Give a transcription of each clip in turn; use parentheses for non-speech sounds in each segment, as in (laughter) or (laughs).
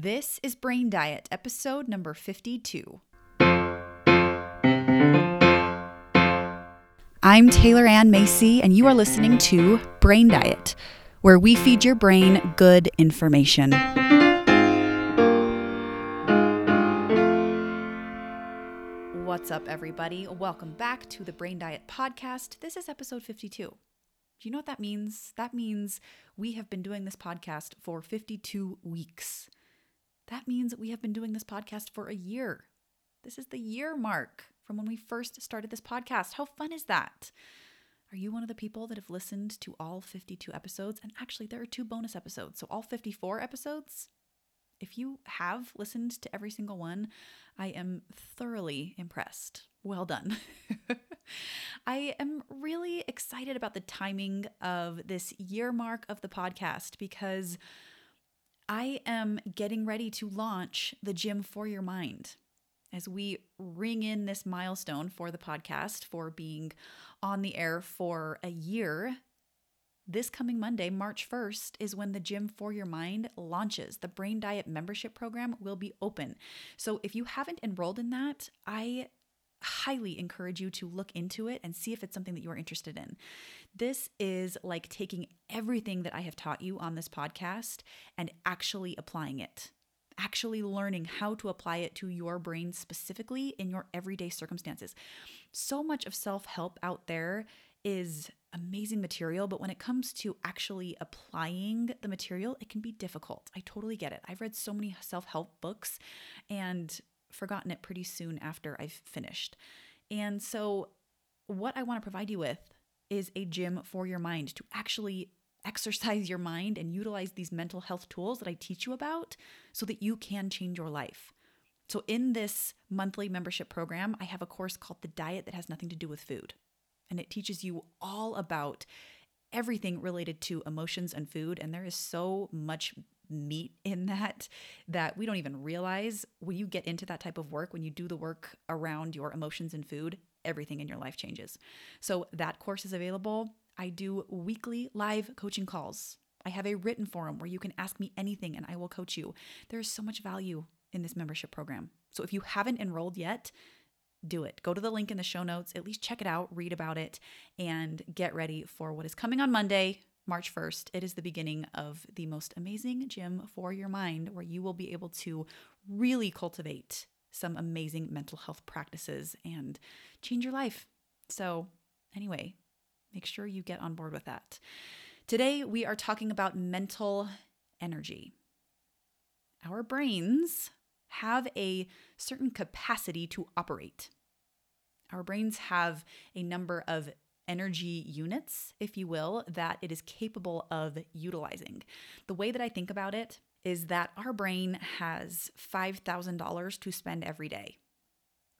This is Brain Diet, episode number 52. I'm Taylor Ann Macy, and you are listening to Brain Diet, where we feed your brain good information. What's up, everybody? Welcome back to the Brain Diet Podcast. This is episode 52. Do you know what that means? That means we have been doing this podcast for 52 weeks. That means we have been doing this podcast for a year. This is the year mark from when we first started this podcast. How fun is that? Are you one of the people that have listened to all 52 episodes? And actually, there are two bonus episodes. So, all 54 episodes. If you have listened to every single one, I am thoroughly impressed. Well done. (laughs) I am really excited about the timing of this year mark of the podcast because I am getting ready to launch the Gym for Your Mind. As we ring in this milestone for the podcast for being on the air for a year, this coming Monday, March 1st, is when the Gym for Your Mind launches. The Brain Diet membership program will be open. So if you haven't enrolled in that, I highly encourage you to look into it and see if it's something that you are interested in. This is like taking everything that I have taught you on this podcast and actually applying it, actually learning how to apply it to your brain specifically in your everyday circumstances. So much of self help out there is amazing material, but when it comes to actually applying the material, it can be difficult. I totally get it. I've read so many self help books and forgotten it pretty soon after I've finished. And so, what I want to provide you with is a gym for your mind to actually exercise your mind and utilize these mental health tools that I teach you about so that you can change your life. So, in this monthly membership program, I have a course called The Diet That Has Nothing to Do with Food. And it teaches you all about everything related to emotions and food. And there is so much meat in that that we don't even realize when you get into that type of work, when you do the work around your emotions and food, everything in your life changes. So that course is available. I do weekly live coaching calls. I have a written forum where you can ask me anything and I will coach you. There is so much value in this membership program. So if you haven't enrolled yet, do it. Go to the link in the show notes, at least check it out, read about it, and get ready for what is coming on Monday, March 1st, it is the beginning of the most amazing gym for your mind where you will be able to really cultivate some amazing mental health practices and change your life. So, anyway, make sure you get on board with that. Today, we are talking about mental energy. Our brains have a certain capacity to operate. Our brains have a number of energy units, if you will, that it is capable of utilizing. The way that I think about it is that our brain has $5,000 to spend every day.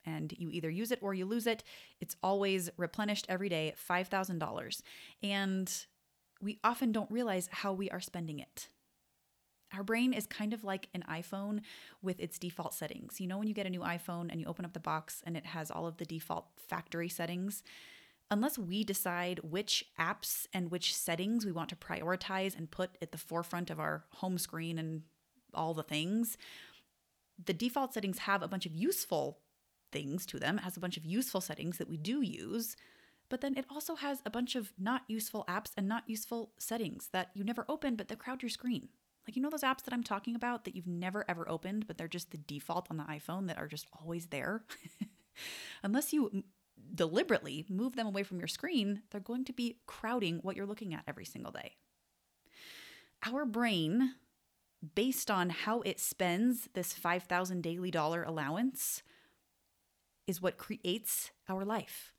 And you either use it or you lose it. It's always replenished every day $5,000. And we often don't realize how we are spending it. Our brain is kind of like an iPhone with its default settings. You know, when you get a new iPhone and you open up the box and it has all of the default factory settings, unless we decide which apps and which settings we want to prioritize and put at the forefront of our home screen and all the things, the default settings have a bunch of useful things to them. It has a bunch of useful settings that we do use, but then it also has a bunch of not useful apps and not useful settings that you never open, but that crowd your screen. Like, you know, those apps that I'm talking about that you've never ever opened, but they're just the default on the iPhone that are just always there? (laughs) Unless you deliberately move them away from your screen, they're going to be crowding what you're looking at every single day. Our brain, based on how it spends this 5,000 daily dollar allowance, is what creates our life.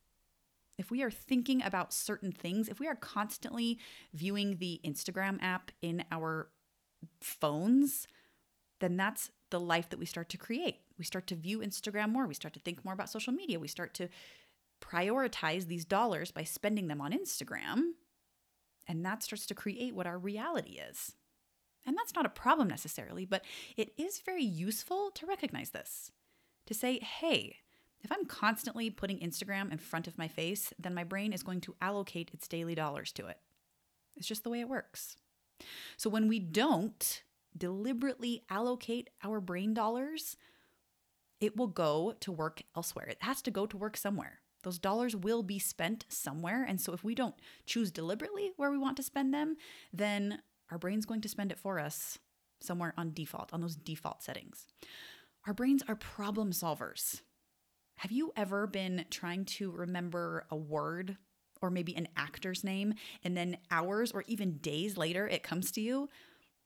If we are thinking about certain things, if we are constantly viewing the Instagram app in our phones, then that's the life that we start to create. We start to view Instagram more. We start to think more about social media. We start to prioritize these dollars by spending them on Instagram. And that starts to create what our reality is. And that's not a problem necessarily, but it is very useful to recognize this. To say, hey, if I'm constantly putting Instagram in front of my face, then my brain is going to allocate its daily dollars to it. It's just the way it works. So when we don't deliberately allocate our brain dollars, it will go to work elsewhere. It has to go to work somewhere. Those dollars will be spent somewhere. And so if we don't choose deliberately where we want to spend them, then our brain's going to spend it for us somewhere on default, on those default settings. Our brains are problem solvers. Have you ever been trying to remember a word or maybe an actor's name, and then hours or even days later it comes to you?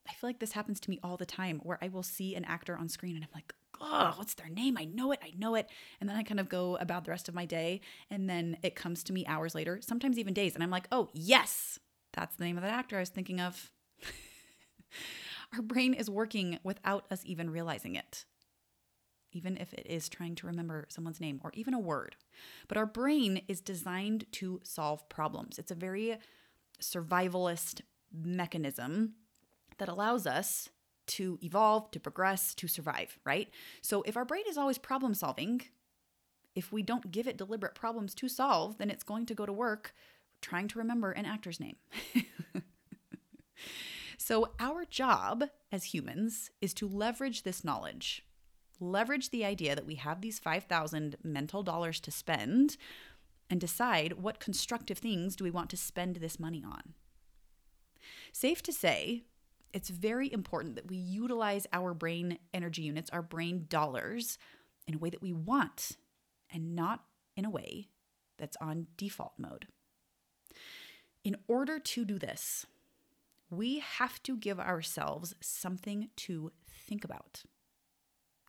I feel like this happens to me all the time where I will see an actor on screen and I'm like, oh, what's their name? I know it, I know it. And then I kind of go about the rest of my day, and then it comes to me hours later, sometimes even days, and I'm like, oh, yes, that's the name of that actor I was thinking of. (laughs) Our brain is working without us even realizing it, even if it is trying to remember someone's name or even a word. But our brain is designed to solve problems. It's a very survivalist mechanism that allows us to evolve, to progress, to survive, right? So if our brain is always problem solving, if we don't give it deliberate problems to solve, then it's going to go to work trying to remember an actor's name. (laughs) so, our job as humans is to leverage this knowledge, leverage the idea that we have these 5,000 mental dollars to spend, and decide what constructive things do we want to spend this money on. Safe to say, it's very important that we utilize our brain energy units, our brain dollars, in a way that we want and not in a way that's on default mode. In order to do this, we have to give ourselves something to think about.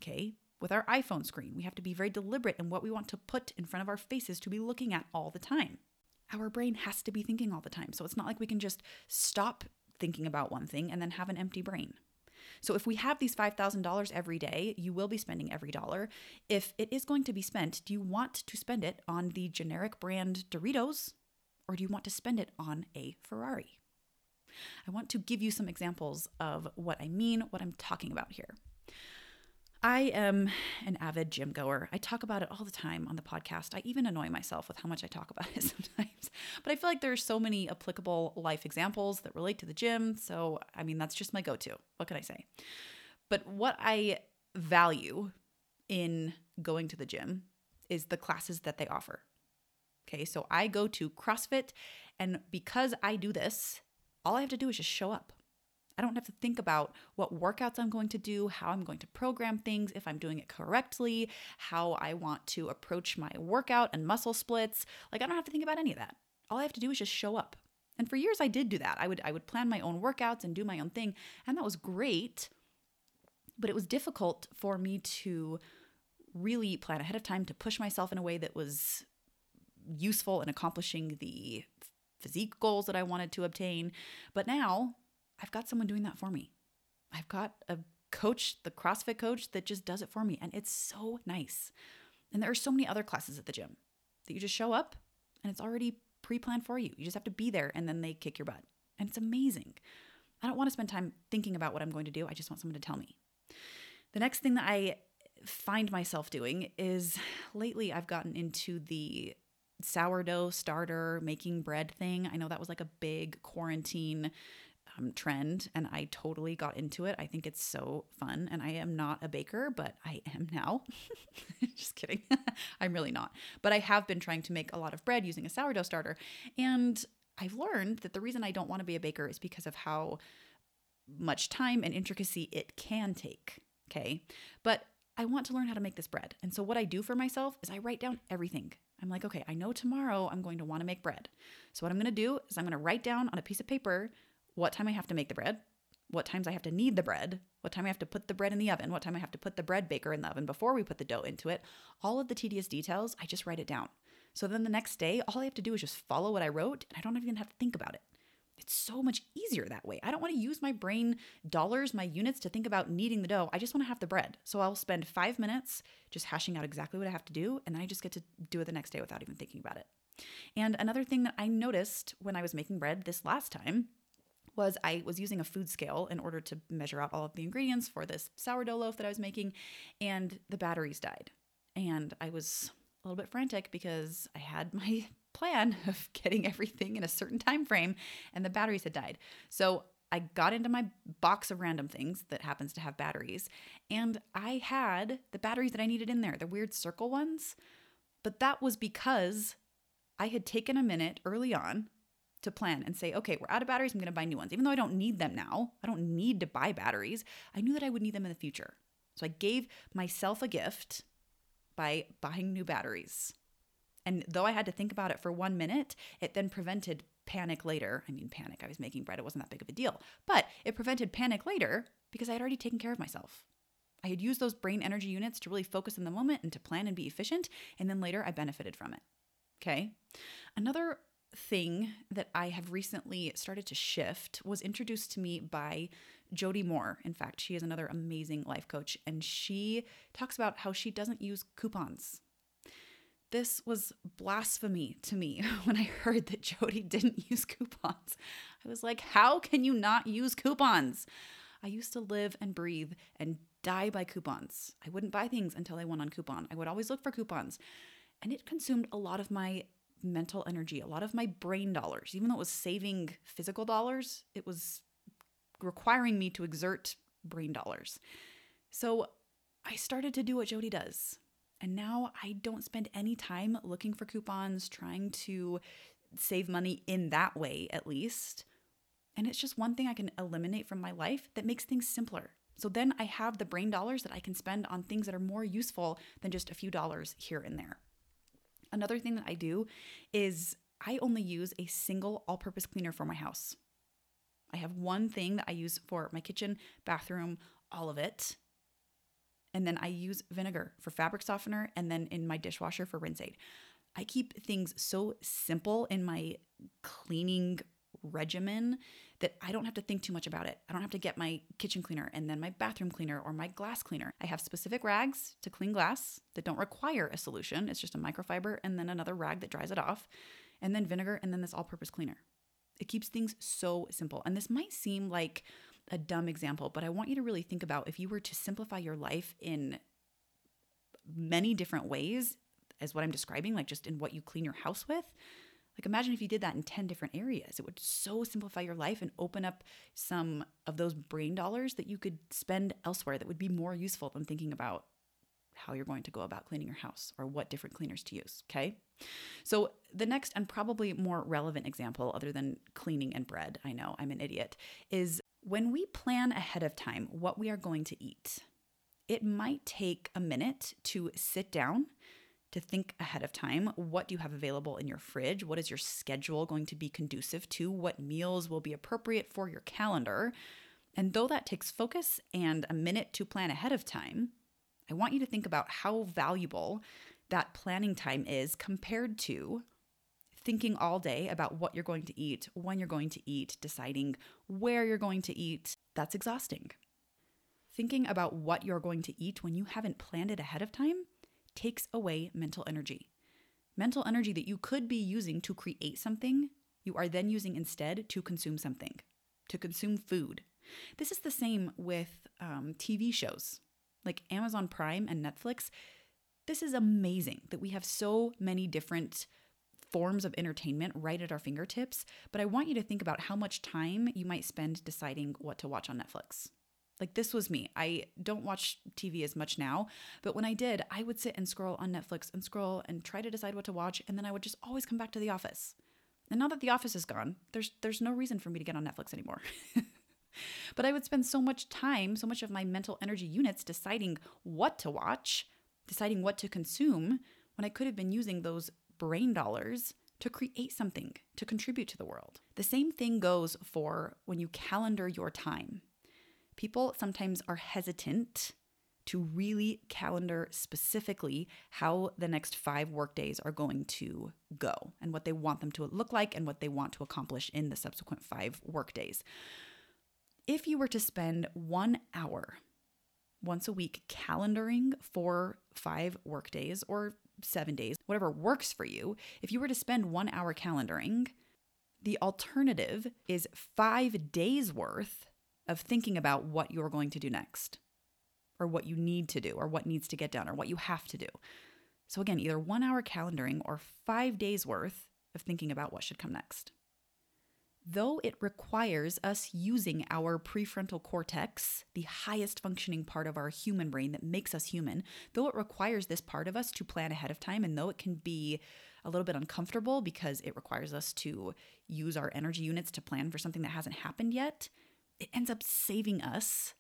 Okay? With our iPhone screen, we have to be very deliberate in what we want to put in front of our faces to be looking at all the time. Our brain has to be thinking all the time. So it's not like we can just stop thinking about one thing and then have an empty brain. So if we have these $5,000 every day, you will be spending every dollar. If it is going to be spent, do you want to spend it on the generic brand Doritos or do you want to spend it on a Ferrari? I want to give you some examples of what I mean, what I'm talking about here. I am an avid gym goer. I talk about it all the time on the podcast. I even annoy myself with how much I talk about it (laughs) sometimes. But I feel like there are so many applicable life examples that relate to the gym. So, I mean, that's just my go to. What can I say? But what I value in going to the gym is the classes that they offer. Okay, so I go to CrossFit, and because I do this, all I have to do is just show up. I don't have to think about what workouts I'm going to do, how I'm going to program things, if I'm doing it correctly, how I want to approach my workout and muscle splits. Like I don't have to think about any of that. All I have to do is just show up. And for years I did do that. I would I would plan my own workouts and do my own thing, and that was great. But it was difficult for me to really plan ahead of time to push myself in a way that was useful in accomplishing the physique goals that I wanted to obtain. But now I've got someone doing that for me. I've got a coach, the CrossFit coach, that just does it for me. And it's so nice. And there are so many other classes at the gym that you just show up and it's already pre planned for you. You just have to be there and then they kick your butt. And it's amazing. I don't want to spend time thinking about what I'm going to do. I just want someone to tell me. The next thing that I find myself doing is lately I've gotten into the sourdough starter making bread thing. I know that was like a big quarantine um, trend and I totally got into it. I think it's so fun. And I am not a baker, but I am now. (laughs) Just kidding. (laughs) I'm really not. But I have been trying to make a lot of bread using a sourdough starter. And I've learned that the reason I don't want to be a baker is because of how much time and intricacy it can take. Okay. But I want to learn how to make this bread. And so what I do for myself is I write down everything. I'm like, okay, I know tomorrow I'm going to want to make bread. So what I'm going to do is I'm going to write down on a piece of paper what time I have to make the bread, what times I have to knead the bread, what time I have to put the bread in the oven, what time I have to put the bread baker in the oven before we put the dough into it. All of the tedious details, I just write it down. So then the next day, all I have to do is just follow what I wrote and I don't even have to think about it. It's so much easier that way. I don't want to use my brain dollars, my units to think about kneading the dough. I just want to have the bread. So I'll spend five minutes just hashing out exactly what I have to do, and then I just get to do it the next day without even thinking about it. And another thing that I noticed when I was making bread this last time was I was using a food scale in order to measure out all of the ingredients for this sourdough loaf that I was making, and the batteries died. And I was a little bit frantic because I had my (laughs) plan of getting everything in a certain time frame and the batteries had died. So I got into my box of random things that happens to have batteries, and I had the batteries that I needed in there, the weird circle ones. But that was because I had taken a minute early on to plan and say, okay, we're out of batteries. I'm going to buy new ones. Even though I don't need them now, I don't need to buy batteries. I knew that I would need them in the future. So I gave myself a gift by buying new batteries. And though I had to think about it for one minute, it then prevented panic later. I mean, panic, I was making bread, it wasn't that big of a deal, but it prevented panic later because I had already taken care of myself. I had used those brain energy units to really focus in the moment and to plan and be efficient. And then later I benefited from it. Okay. Another thing that I have recently started to shift was introduced to me by Jody Moore. In fact, she is another amazing life coach, and she talks about how she doesn't use coupons. This was blasphemy to me (laughs) when I heard that Jody didn't (laughs) use coupons. I was like, how can you not use coupons? I used to live and breathe and die by coupons. I wouldn't buy things until I went on coupon. I would always look for coupons. And it consumed a lot of my mental energy, a lot of my brain dollars. Even though it was saving physical dollars, it was requiring me to exert brain dollars. So I started to do what Jody does. And now I don't spend any time looking for coupons, trying to save money in that way, at least. And it's just one thing I can eliminate from my life that makes things simpler. So then I have the brain dollars that I can spend on things that are more useful than just a few dollars here and there. Another thing that I do is I only use a single all purpose cleaner for my house. I have one thing that I use for my kitchen, bathroom, all of it. And then I use vinegar for fabric softener and then in my dishwasher for rinse aid. I keep things so simple in my cleaning regimen that I don't have to think too much about it. I don't have to get my kitchen cleaner and then my bathroom cleaner or my glass cleaner. I have specific rags to clean glass that don't require a solution. It's just a microfiber and then another rag that dries it off, and then vinegar and then this all purpose cleaner. It keeps things so simple. And this might seem like a dumb example, but I want you to really think about if you were to simplify your life in many different ways, as what I'm describing, like just in what you clean your house with. Like, imagine if you did that in 10 different areas. It would so simplify your life and open up some of those brain dollars that you could spend elsewhere that would be more useful than thinking about how you're going to go about cleaning your house or what different cleaners to use. Okay. So, the next and probably more relevant example, other than cleaning and bread, I know I'm an idiot, is when we plan ahead of time what we are going to eat. It might take a minute to sit down to think ahead of time what do you have available in your fridge what is your schedule going to be conducive to what meals will be appropriate for your calendar and though that takes focus and a minute to plan ahead of time I want you to think about how valuable that planning time is compared to thinking all day about what you're going to eat, when you're going to eat, deciding where you're going to eat. That's exhausting. Thinking about what you're going to eat when you haven't planned it ahead of time takes away mental energy. Mental energy that you could be using to create something, you are then using instead to consume something, to consume food. This is the same with um, TV shows like Amazon Prime and Netflix, this is amazing that we have so many different forms of entertainment right at our fingertips. But I want you to think about how much time you might spend deciding what to watch on Netflix. Like this was me. I don't watch TV as much now, but when I did, I would sit and scroll on Netflix and scroll and try to decide what to watch, and then I would just always come back to The Office. And now that The Office is gone, there's there's no reason for me to get on Netflix anymore. (laughs) But I would spend so much time, so much of my mental energy units deciding what to watch, deciding what to consume, when I could have been using those brain dollars to create something, to contribute to the world. The same thing goes for when you calendar your time. People sometimes are hesitant to really calendar specifically how the next five workdays are going to go and what they want them to look like and what they want to accomplish in the subsequent five workdays. If you were to spend one hour once a week calendaring for five workdays or seven days, whatever works for you, if you were to spend one hour calendaring, the alternative is five days worth of thinking about what you're going to do next, or what you need to do, or what needs to get done, or what you have to do. So, again, either one hour calendaring or five days worth of thinking about what should come next. though it requires us using our prefrontal cortex, the highest functioning part of our human brain that makes us human, though it requires this part of us to plan ahead of time, and though it can be a little bit uncomfortable because it requires us to use our energy units to plan for something that hasn't happened yet, it ends up saving us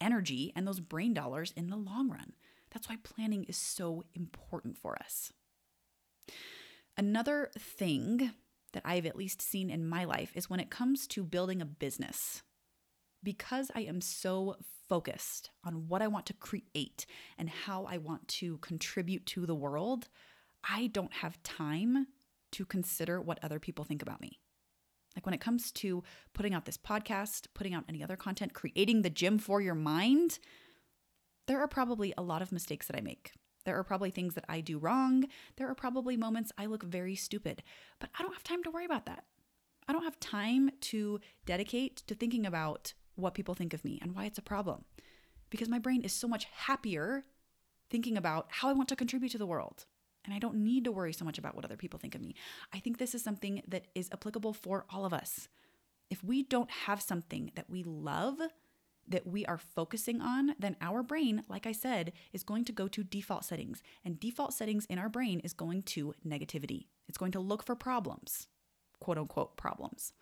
energy and those brain dollars in the long run. That's why planning is so important for us. Another thing that I've at least seen in my life is when it comes to building a business. Because I am so focused on what I want to create and how I want to contribute to the world, I don't have time to consider what other people think about me. Like when it comes to putting out this podcast, putting out any other content, creating the gym for your mind, there are probably a lot of mistakes that I make. There are probably things that I do wrong. There are probably moments I look very stupid, but I don't have time to worry about that. I don't have time to dedicate to thinking about what people think of me and why it's a problem because my brain is so much happier thinking about how I want to contribute to the world. And I don't need to worry so much about what other people think of me. I think this is something that is applicable for all of us. If we don't have something that we love, that we are focusing on, then our brain, like I said, is going to go to default settings. And default settings in our brain is going to negativity. It's going to look for problems, quote unquote problems.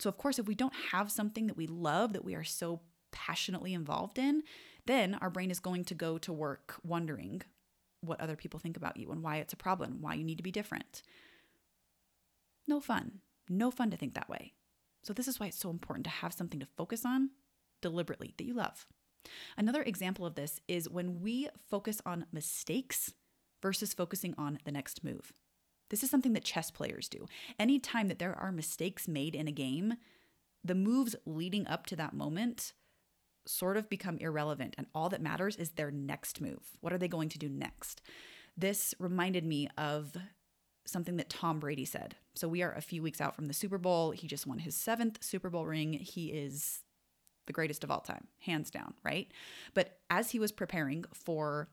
So, of course, if we don't have something that we love, that we are so passionately involved in, then our brain is going to go to work wondering what other people think about you and why it's a problem, why you need to be different. No fun. No fun to think that way. So, this is why it's so important to have something to focus on deliberately that you love. Another example of this is when we focus on mistakes versus focusing on the next move. This is something that chess players do. Anytime that there are mistakes made in a game, the moves leading up to that moment sort of become irrelevant, and all that matters is their next move. What are they going to do next? This reminded me of something that Tom Brady said. So we are a few weeks out from the Super Bowl. He just won his seventh Super Bowl ring. He is the greatest of all time, hands down, right? But as he was preparing for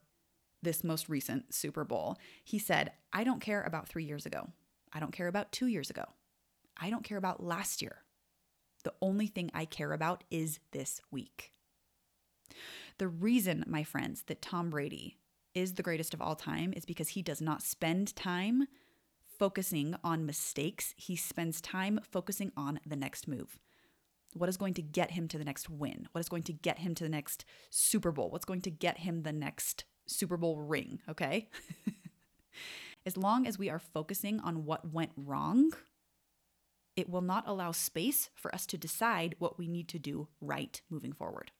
this most recent Super Bowl, he said, I don't care about three years ago. I don't care about two years ago. I don't care about last year. The only thing I care about is this week. The reason, my friends, that Tom Brady is the greatest of all time is because he does not spend time focusing on mistakes. He spends time focusing on the next move. What is going to get him to the next win? What is going to get him to the next Super Bowl? What's going to get him the next Super Bowl ring? Okay. (laughs) as long as we are focusing on what went wrong, it will not allow space for us to decide what we need to do right moving forward.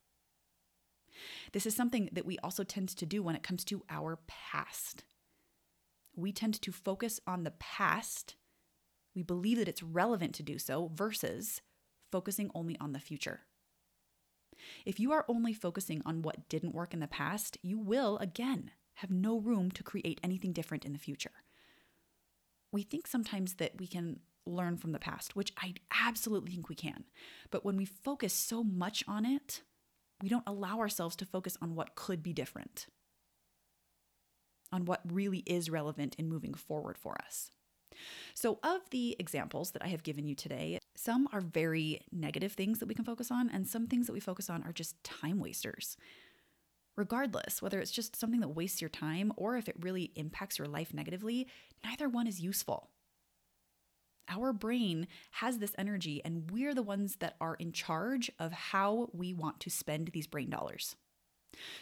This is something that we also tend to do when it comes to our past. We tend to focus on the past. We believe that it's relevant to do so versus focusing only on the future. If you are only focusing on what didn't work in the past, you will, again, have no room to create anything different in the future. We think sometimes that we can learn from the past, which I absolutely think we can. But when we focus so much on it, we don't allow ourselves to focus on what could be different, on what really is relevant in moving forward for us. So, of the examples that I have given you today, some are very negative things that we can focus on, and some things that we focus on are just time wasters. Regardless, whether it's just something that wastes your time or if it really impacts your life negatively, neither one is useful. Our brain has this energy, and we're the ones that are in charge of how we want to spend these brain dollars.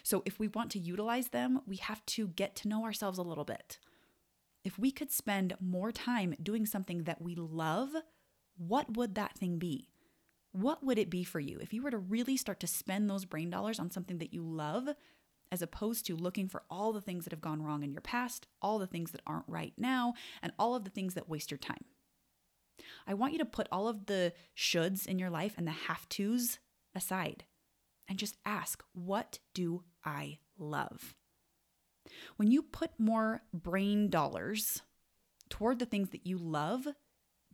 So, if we want to utilize them, we have to get to know ourselves a little bit. If we could spend more time doing something that we love, what would that thing be? What would it be for you if you were to really start to spend those brain dollars on something that you love, as opposed to looking for all the things that have gone wrong in your past, all the things that aren't right now, and all of the things that waste your time? I want you to put all of the shoulds in your life and the have tos aside and just ask, what do I love? When you put more brain dollars toward the things that you love, do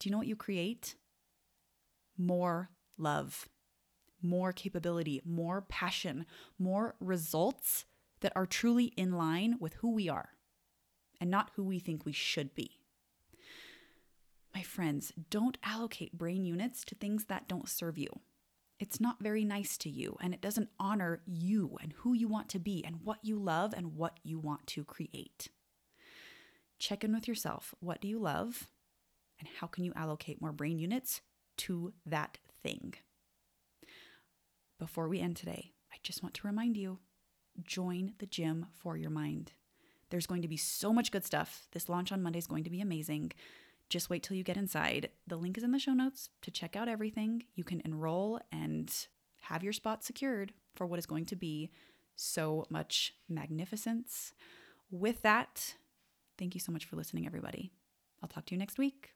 you know what you create? More love, more capability, more passion, more results that are truly in line with who we are and not who we think we should be. My friends, don't allocate brain units to things that don't serve you. It's not very nice to you, and it doesn't honor you and who you want to be and what you love and what you want to create. Check in with yourself. What do you love? And how can you allocate more brain units to that thing? Before we end today, I just want to remind you join the gym for your mind. There's going to be so much good stuff. This launch on Monday is going to be amazing. Just wait till you get inside. The link is in the show notes to check out everything. You can enroll and have your spot secured for what is going to be so much magnificence. With that, thank you so much for listening, everybody. I'll talk to you next week.